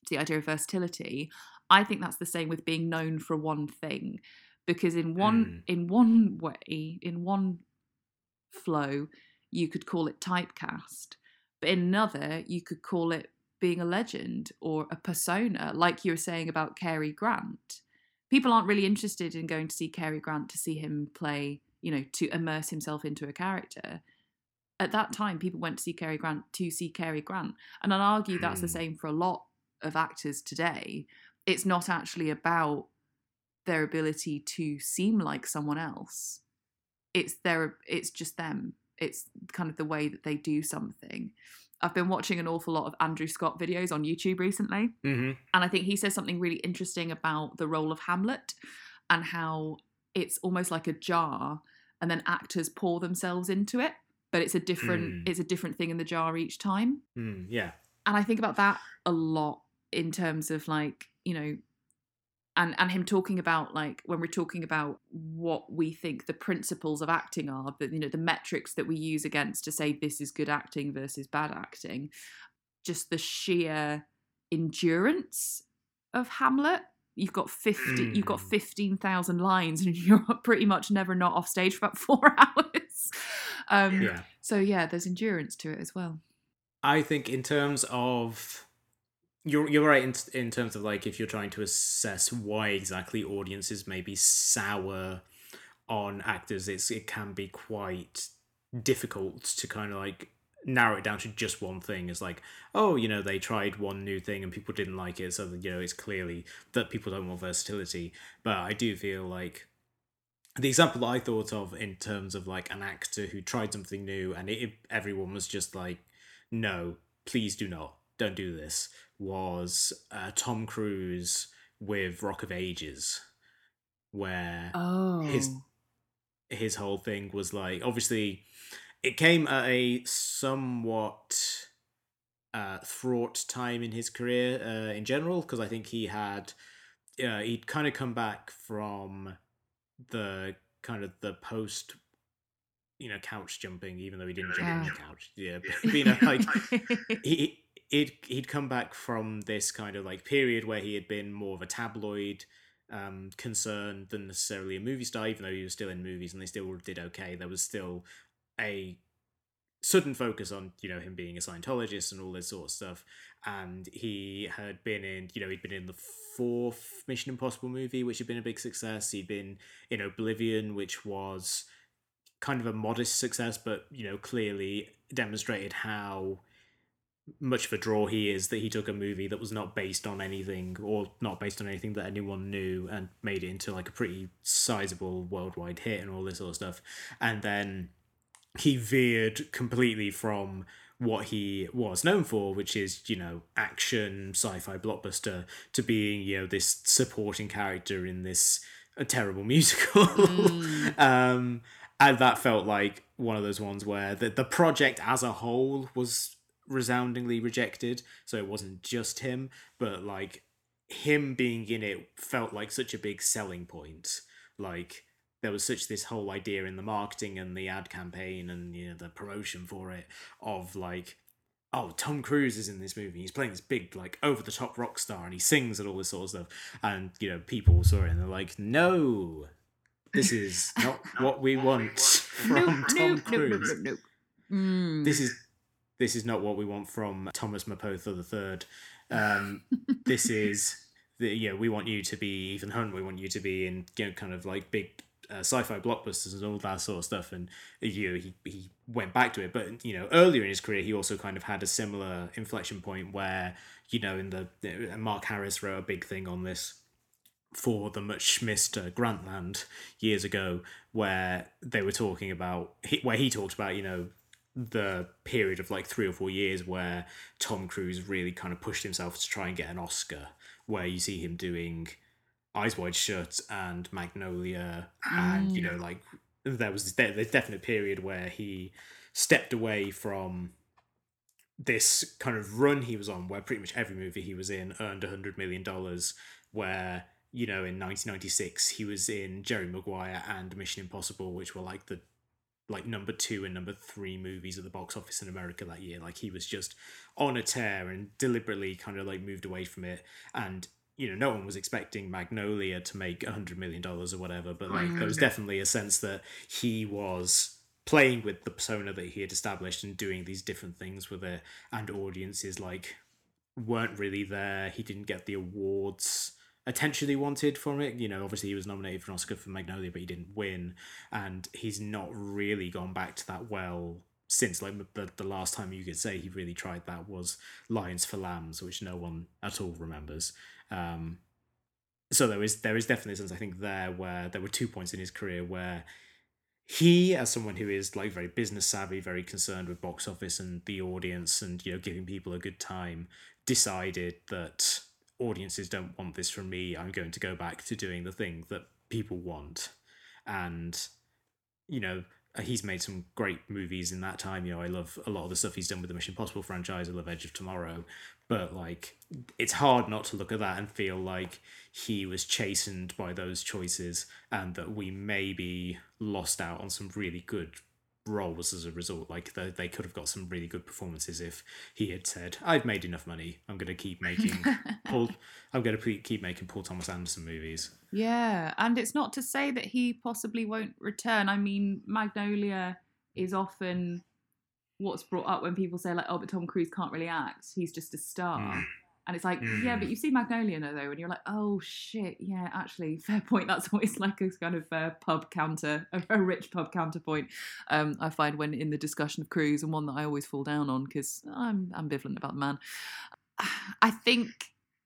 to the idea of versatility. I think that's the same with being known for one thing, because in one hmm. in one way, in one flow, you could call it typecast, but in another, you could call it being a legend or a persona, like you were saying about Cary Grant. People aren't really interested in going to see Cary Grant to see him play, you know, to immerse himself into a character. At that time, people went to see Cary Grant to see Cary Grant. And I'd argue that's the Hmm. same for a lot of actors today. It's not actually about their ability to seem like someone else. It's their it's just them. It's kind of the way that they do something. I've been watching an awful lot of Andrew Scott videos on YouTube recently. Mhm. And I think he says something really interesting about the role of Hamlet and how it's almost like a jar and then actors pour themselves into it, but it's a different Mm. it's a different thing in the jar each time. Mm, yeah. And I think about that a lot in terms of like, you know, and and him talking about like when we're talking about what we think the principles of acting are, the you know, the metrics that we use against to say this is good acting versus bad acting, just the sheer endurance of Hamlet. You've got fifty. You've got Mm. fifteen thousand lines, and you're pretty much never not off stage for about four hours. Um, Yeah. So yeah, there's endurance to it as well. I think in terms of you're you're right in in terms of like if you're trying to assess why exactly audiences may be sour on actors, it's it can be quite difficult to kind of like narrow it down to just one thing. It's like, oh, you know, they tried one new thing and people didn't like it, so that, you know it's clearly that people don't want versatility. But I do feel like the example that I thought of in terms of like an actor who tried something new and it, everyone was just like, no, please do not, don't do this, was uh, Tom Cruise with Rock of Ages, where Oh, his his whole thing was like obviously it came at a somewhat uh, fraught time in his career uh, in general because I think he had uh, he'd kind of come back from the kind of the post you know couch jumping even though he didn't jump on the Yeah. couch yeah but, you know like he he'd he'd come back from this kind of like period where he had been more of a tabloid um, concern than necessarily a movie star, even though he was still in movies and they still did okay. There was still a sudden focus on you know him being a Scientologist and all this sort of stuff. And he had been in you know he'd been in the fourth Mission Impossible movie, which had been a big success. He'd been in Oblivion, which was kind of a modest success, but you know clearly demonstrated how much of a draw he is that he took a movie that was not based on anything or not based on anything that anyone knew and made it into like a pretty sizable worldwide hit and all this sort of stuff and then he veered completely from what he was known for which is you know action sci-fi blockbuster to being you know this supporting character in this a terrible musical mm. um and that felt like one of those ones where the, the project as a whole was resoundingly rejected. So it wasn't just him, but like him being in it felt like such a big selling point. Like there was such this whole idea in the marketing and the ad campaign and you know the promotion for it of like oh tom cruise is in this movie he's playing this big like over the top rock star and he sings and all this sort of stuff and you know people saw it and they're like no this is not what we want from nope, tom nope, cruise nope, mm. this is this is not what we want from Thomas Mapother the third. Um, this is the yeah we want you to be Ethan Hunt. We want you to be in you know kind of like big uh, sci-fi blockbusters and all that sort of stuff. And you know, he he went back to it, but you know earlier in his career he also kind of had a similar inflection point where you know in the Mark Harris wrote a big thing on this for the much missed uh, Grantland years ago, where they were talking about where he talked about you know the period of like three or four years where Tom Cruise really kind of pushed himself to try and get an Oscar, where you see him doing Eyes Wide Shut and Magnolia, mm. and you know, mm. like there was this de- definite period where he stepped away from this kind of run he was on, where pretty much every movie he was in earned a hundred million dollars, where you know, in 1996, he was in Jerry Maguire and Mission Impossible, which were like the like number two and number three movies at the box office in America that year. Like he was just on a tear and deliberately kind of like moved away from it. And you know, no one was expecting Magnolia to make a hundred million dollars or whatever, but like there was mm. definitely a sense that he was playing with the persona that he had established and doing these different things with it, and audiences like weren't really there. He didn't get the awards attention he wanted from it. You know, obviously he was nominated for an Oscar for Magnolia, but he didn't win, and he's not really gone back to that well since. Like the the last time you could say he really tried that was Lions for Lambs, which no one at all remembers. Um, so there is there is definitely a sense I think there where there were two points in his career where he as someone who is like very business savvy very concerned with box office and the audience and you know giving people a good time decided that audiences don't want this from me. I'm going to go back to doing the thing that people want. And, you know, he's made some great movies in that time. You know, I love a lot of the stuff he's done with the Mission Impossible franchise. I love Edge of Tomorrow. But, like, it's hard not to look at that and feel like he was chastened by those choices and that we maybe lost out on some really good roles as a result. Like they, they could have got some really good performances if he had said, "I've made enough money. I'm going to keep making Paul. I'm going to keep making Paul Thomas Anderson movies." Yeah, and it's not to say that he possibly won't return. I mean, Magnolia is often what's brought up when people say like, "Oh, but Tom Cruise can't really act. He's just a star." Mm. And it's like, mm. yeah, but mm. you see Magnolia though, and you're like, oh shit, yeah, actually, fair point. That's always like a kind of uh, pub counter, a, a, rich pub counterpoint. Um, I find when in the discussion of Cruise, and one that I always fall down on because I'm ambivalent about the man. I think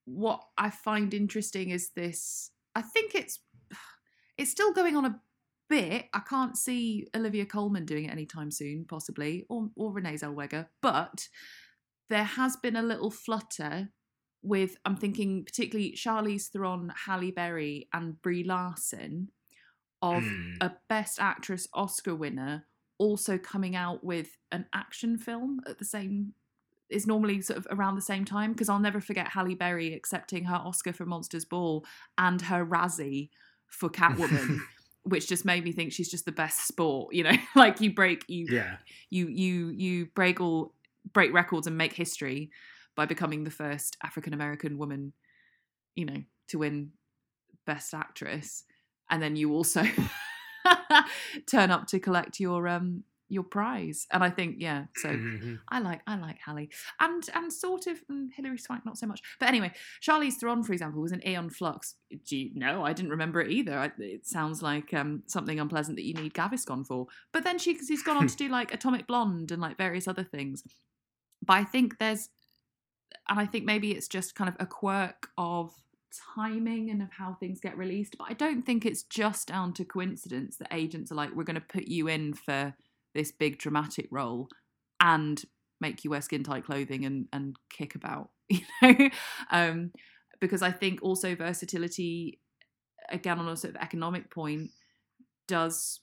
what I find interesting is this. I think it's it's still going on a bit. I can't see Olivia Colman doing it anytime soon, possibly, or or Renee Zellweger, but there has been a little flutter with I'm thinking particularly Charlize Theron, Halle Berry, and Brie Larson of mm. a Best Actress Oscar winner also coming out with an action film at the same is normally sort of around the same time because I'll never forget Halle Berry accepting her Oscar for Monsters Ball and her Razzie for Catwoman. Which just made me think she's just the best sport you know? Like you break you yeah. you you you break all break records and make history by becoming the first African American woman, you know, to win Best Actress, and then you also turn up to collect your um your prize. And I think, yeah, so Mhm. I like I like Halle and and sort of mm, Hilary Swank not so much. But anyway, Charlize Theron, for example, was an Aeon Flux. Do you know? I didn't remember it either. I, it sounds like um, something unpleasant that you need Gaviscon for. But then she, she's gone on to do like Atomic Blonde and like various other things. But I think there's, and I think maybe it's just kind of a quirk of timing and of how things get released. But I don't think it's just down to coincidence that agents are like, we're going to put you in for this big dramatic role and make you wear skin tight clothing and and kick about you know um because i think also versatility again on a sort of economic point does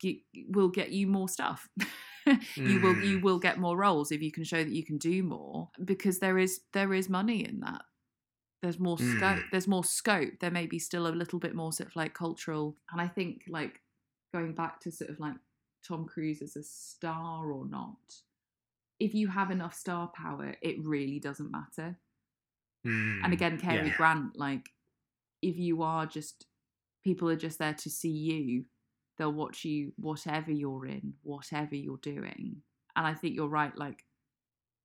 get, will get you more stuff you will you Mm. will get more roles if you can show that you can do more because there is there is money in that there's more scope Mm. there's more scope there may be still a little bit more sort of like cultural and i think like going back to sort of like tom cruise as a star or not if you have enough star power it really doesn't matter Mm. and again Cary yeah. Grant like if you are just people are just there to see you they'll watch you whatever you're in whatever you're doing and I think you're right like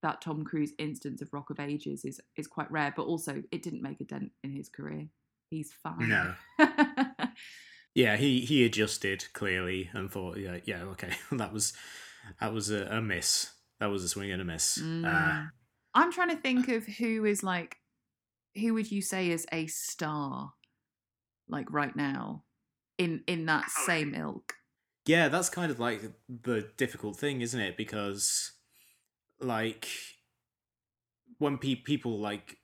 that Tom Cruise instance of Rock of Ages is is quite rare but also it didn't make a dent in his career he's fine No. Yeah, he he adjusted clearly and thought, yeah, yeah, okay, that was that was a, a miss. That was a swing and a miss. Uh, Mm. I'm trying to think of who is like who would you say is a star like right now in in that same ilk yeah, that's kind of like the difficult thing, isn't it? Because like when pe- people like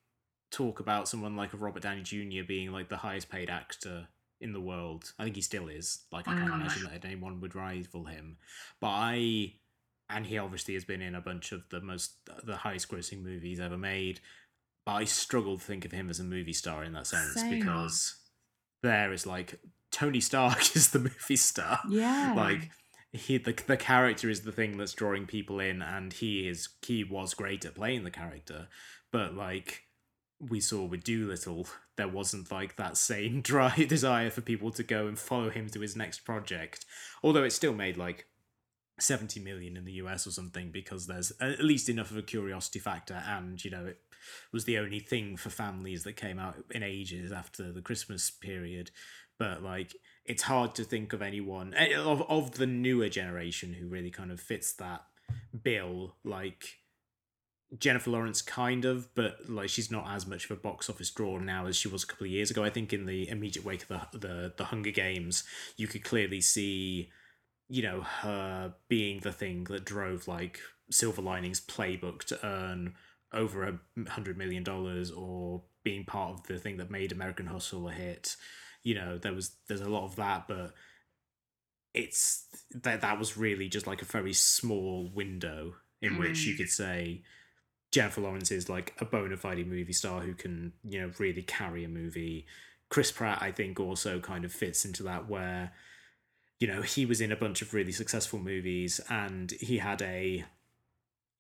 talk about someone like a Robert Downey Jr. being like the highest paid actor in the world, I think he still is. Like I can't Mm. imagine that anyone would rival him. But I and he obviously has been in a bunch of the most the highest grossing movies ever made. But I struggle to think of him as a movie star in that sense Same. because there is like Tony Stark is the movie star yeah like he the, the character is the thing that's drawing people in and he is he was great at playing the character but like we saw with Dolittle there wasn't like that same dry desire for people to go and follow him to his next project. Although it still made like 70 million in the US or something because there's at least enough of a curiosity factor and you know it was the only thing for families that came out in ages after the Christmas period. But like it's hard to think of anyone eh, of of the newer generation who really kind of fits that bill like Jennifer Lawrence kind of but like she's not as much of a box office draw now as she was a couple of years ago I think in the immediate wake of the the, the Hunger Games you could clearly see you know her being the thing that drove like Silver Linings playbook to earn over a hundred million dollars or being part of the thing that made American Hustle a hit you know there was there's a lot of that but it's that that was really just like a very small window in which you Mm. could say Jennifer Lawrence is like a bona fide movie star who can you know really carry a movie. Chris Pratt I think also kind of fits into that where you know he was in a bunch of really successful movies and he had a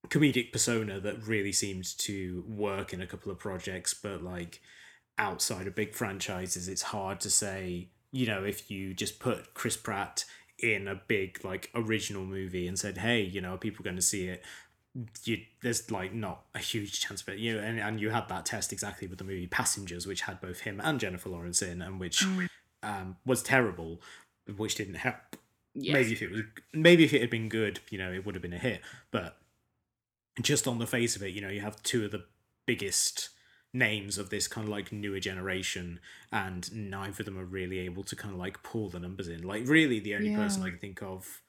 comedic persona that really seemed to work in a couple of projects but like outside of big franchises it's hard to say you know if you just put chris pratt in a big like original movie and said hey you know are people going to see it you there's like not a huge chance of it. You know and, and you had that test exactly with the movie passengers which had both him and jennifer lawrence in and which Mm. um, was terrible which didn't help. Yes. maybe if it was maybe if it had been good you know it would have been a hit. But just on the face of it you know you have two of the biggest names of this kind of like newer generation and neither of them are really able to kind of like pull the numbers in. Like really the only person i can think of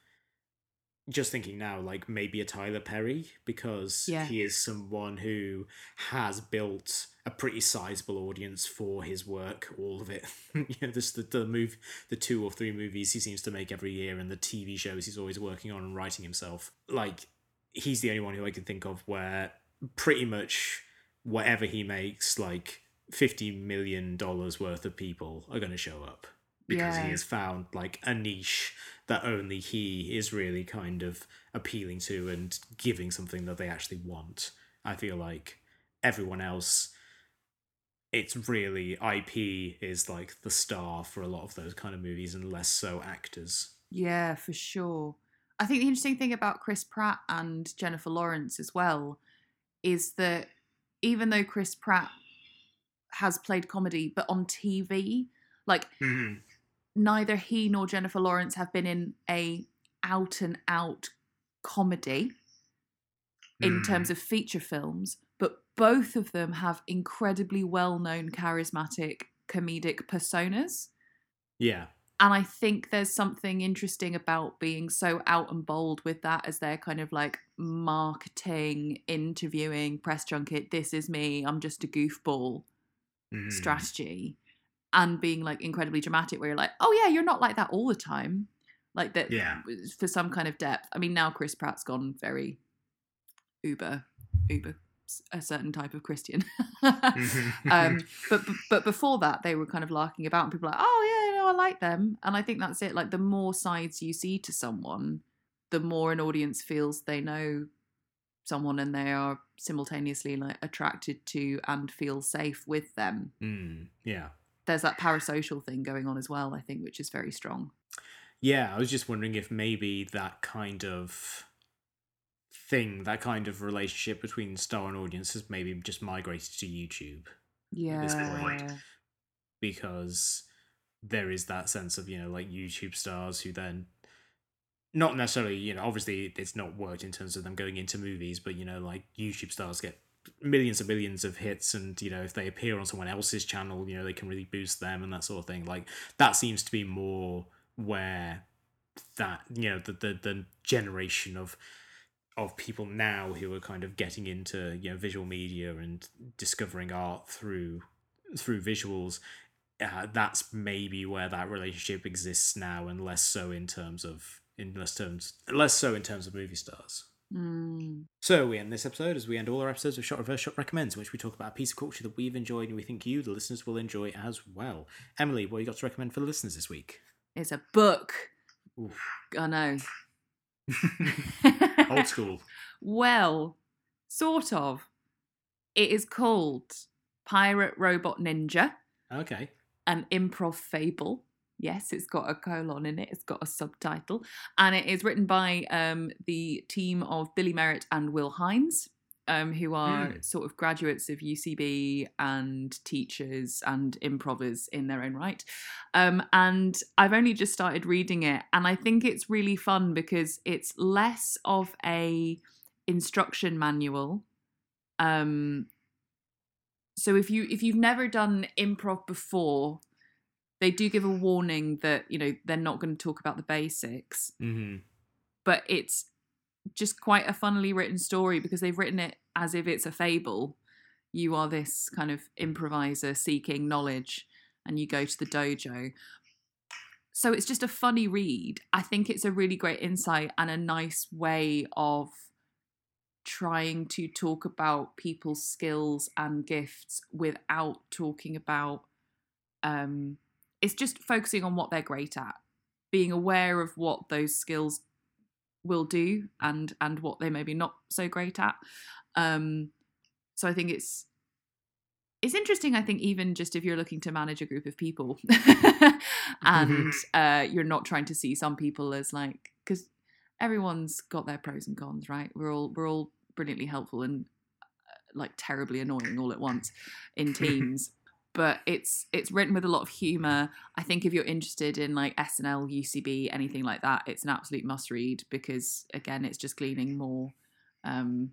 just thinking now like maybe a tyler perry because Yeah. he is someone who has built a pretty sizable audience for his work all of it you know this the, the move the two or three movies he seems to make every year and the tv shows he's always working on and writing himself like he's the only one who i can think of where pretty much whatever he makes like 50 million dollars worth of people are going to show up because Yeah. he has found like a niche that only he is really kind of appealing to and giving something that they actually want I feel like everyone else, it's really IP is like the star for a lot of those kind of movies, and less so actors. Yeah, for sure. I think the interesting thing about Chris Pratt and Jennifer Lawrence as well is that even though Chris Pratt has played comedy, but on TV, like Mhm. Neither he nor Jennifer Lawrence have been in a out and out comedy in Mm. terms of feature films, but both of them have incredibly well known charismatic comedic personas. Yeah. And I think there's something interesting about being so out and bold with that as their kind of like marketing, interviewing, press junket, this is me, I'm just a goofball Mhm. strategy. And being like incredibly dramatic, where you're like, oh yeah, you're not like that all the time. Like that Yeah. for some kind of depth. I mean, now Chris Pratt's gone very uber, uber, a certain type of Christian. um, but but before that, they were kind of larking about, and people like, oh yeah, you know, I like them, and I think that's it. Like the more sides you see to someone, the more an audience feels they know someone, and they are simultaneously like attracted to and feel safe with them. Mm, yeah. There's that parasocial thing going on as well, I think, which is very strong. Yeah, I was just wondering if maybe that kind of thing, that kind of relationship between star and audience has maybe just migrated to YouTube Yeah. At this point. because there is that sense of, you know, like YouTube stars who then not necessarily, you know, obviously it's not worked in terms of them going into movies, but you know, like YouTube stars get millions and millions of hits and you know if they appear on someone else's channel you know they can really boost them and that sort of thing. Like that seems to be more where that you know the the, the generation of of people now who are kind of getting into you know visual media and discovering art through through visuals uh, that's maybe where that relationship exists now and less so in terms of in less terms less so in terms of movie stars Mm. so we end this episode as we end all our episodes of Shot Reverse Shot Recommends, in which we talk about a piece of culture that we've enjoyed and we think you, the listeners, will enjoy as well. Emily, what you got to recommend for the listeners this week? It's a book. Oof. I know. Old school. Well, sort of. It is called Pirate Robot Ninja, Okay. an improv fable. Yes, it's got a colon in it. It's got a subtitle, and it is written by um, the team of Billy Merritt and Will Hines, um, who are Mm. sort of graduates of UCB and teachers and improvers in their own right. Um, and I've only just started reading it, and I think it's really fun because it's less of a instruction manual. Um, so if you if you've never done improv before, they do give a warning that you know they're not going to talk about the basics, hmm but it's just quite a funnily written story because they've written it as if it's a fable. You are this kind of improviser seeking knowledge, and you go to the dojo. So it's just a funny read. I think it's a really great insight and a nice way of trying to talk about people's skills and gifts without talking about um it's just focusing on what they're great at being aware of what those skills will do and and what they maybe not so great at. Um so i think it's it's interesting i think even just if you're looking to manage a group of people and uh you're not trying to see some people as like because everyone's got their pros and cons right? We're all we're all brilliantly helpful and uh, like terribly annoying all at once in teams but it's it's written with a lot of humor i think if you're interested in like snl ucb anything like that it's an absolute must read because again it's just gleaning more um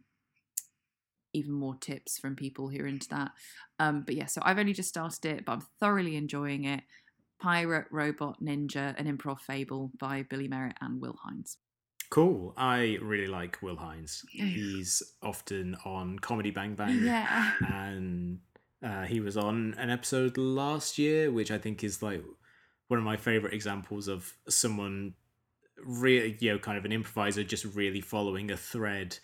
even more tips from people who are into that um but yeah so i've only just started it but i'm thoroughly enjoying it pirate robot ninja an improv fable by billy merritt and will hines Cool. I really like Will Hines. He's often on Comedy Bang Bang. yeah and uh, he was on an episode last year, which I think is like one of my favorite examples of someone really, you know, kind of an improviser just really following a thread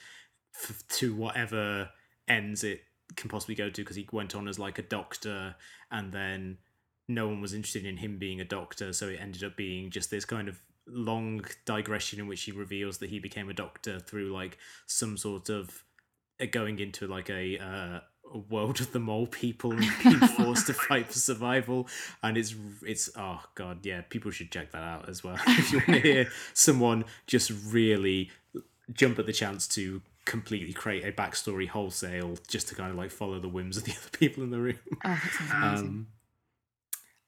f- to whatever ends it can possibly go to. Because he went on as like a doctor, and then no one was interested in him being a doctor, so it ended up being just this kind of long digression in which he reveals that he became a doctor through like some sort of uh, going into like a, uh, a world of the mole people and being forced to fight for survival, and it's it's oh god, yeah, people should check that out as well if you want to hear someone just really jump at the chance to completely create a backstory wholesale just to kind of like follow the whims of the other people in the room. Oh. Um,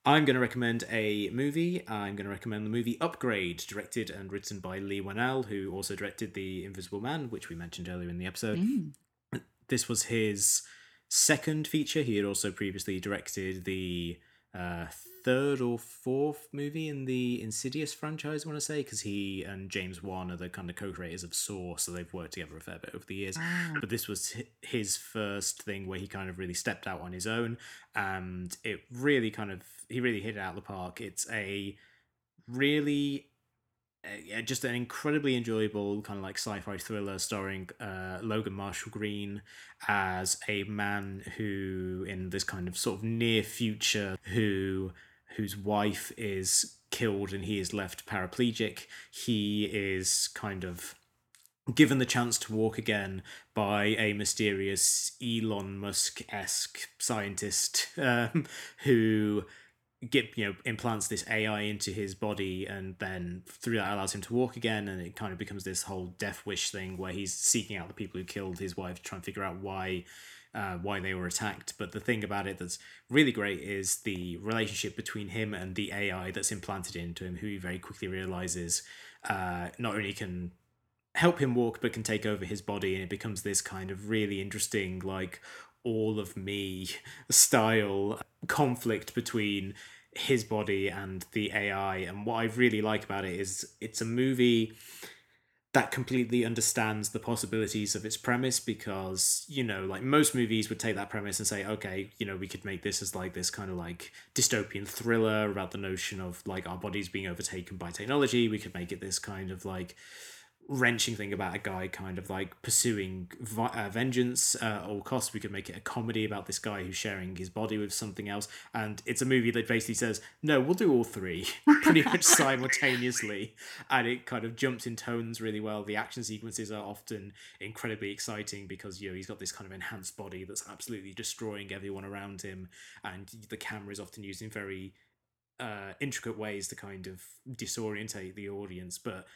I'm going to recommend a movie. I'm going to recommend the movie Upgrade, directed and written by Leigh Whannell, who also directed The Invisible Man, which we mentioned earlier in the episode. Mm. This was his second feature. He had also previously directed the uh, third or fourth movie in the Insidious franchise, I want to say, because he and James Wan are the kind of co creators of Saw, so they've worked together a fair bit over the years Ah. but this was his first thing where he kind of really stepped out on his own and it really kind of he really hit it out of the park it's a really uh, yeah, just an incredibly enjoyable kind of like sci-fi thriller starring uh, Logan Marshall Green as a man who in this kind of sort of near future who whose wife is killed and he is left paraplegic. He is kind of given the chance to walk again by a mysterious Elon Musk esque scientist um, who get you know implants this AI into his body and then through that allows him to walk again and it kind of becomes this whole death wish thing where he's seeking out the people who killed his wife to try and figure out why uh, why they were attacked. But the thing about it that's really great is the relationship between him and the AI that's implanted into him, who he very quickly realizes uh, not only can help him walk but can take over his body and it becomes this kind of really interesting like all of me style conflict between his body and the AI and what I really like about it is it's a movie that completely understands the possibilities of its premise because you know like most movies would take that premise and say okay you know we could make this as like this kind of like dystopian thriller about the notion of like our bodies being overtaken by technology. We could make it this kind of like wrenching thing about a guy kind of like pursuing vi- uh, vengeance uh, at all costs. We could make it a comedy about this guy who's sharing his body with something else. And it's a movie that basically says, no, we'll do all three pretty much simultaneously. And it kind of jumps in tones really well. The action sequences are often incredibly exciting because, you know, he's got this kind of enhanced body that's absolutely destroying everyone around him. And the camera is often used in very uh, intricate ways to kind of disorientate the audience. But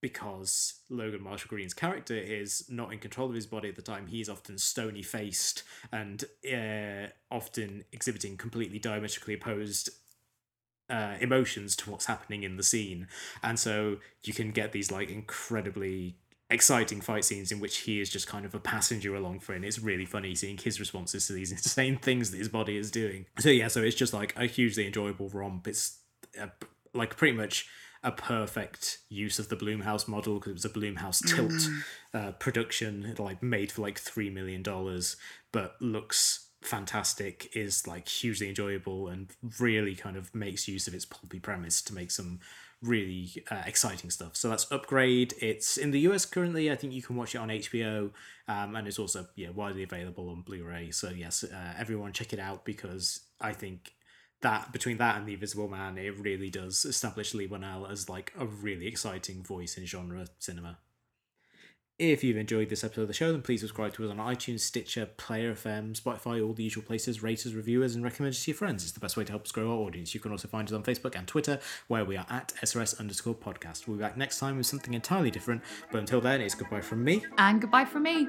because Logan Marshall Green's character is not in control of his body at the time, he's often stony faced and uh, often exhibiting completely diametrically opposed uh, emotions to what's happening in the scene. And so you can get these like incredibly exciting fight scenes in which he is just kind of a passenger along for it. And it's really funny seeing his responses to these insane things that his body is doing. So yeah, so it's just like a hugely enjoyable romp. It's uh, like pretty much a perfect use of the Blumhouse model because it was a Blumhouse tilt uh, production, like made for like three million dollars, but looks fantastic, is like hugely enjoyable, and really kind of makes use of its pulpy premise to make some really uh, exciting stuff. So that's Upgrade. It's in the US currently. I think you can watch it on HBO, um, and it's also yeah widely available on Blu-ray. So yes, uh, everyone check it out because I think that between that and the Invisible Man, it really does establish Leigh Whannell as like a really exciting voice in genre cinema. If you've enjoyed this episode of the show, then please subscribe to us on iTunes, Stitcher, Player FM, Spotify, all the usual places. Rate us, review us, and recommend us to your friends. It's the best way to help us grow our audience. You can also find us on Facebook and Twitter, where we are at SRS underscore podcast. We'll be back next time with something entirely different. But until then, it's goodbye from me. And goodbye from me.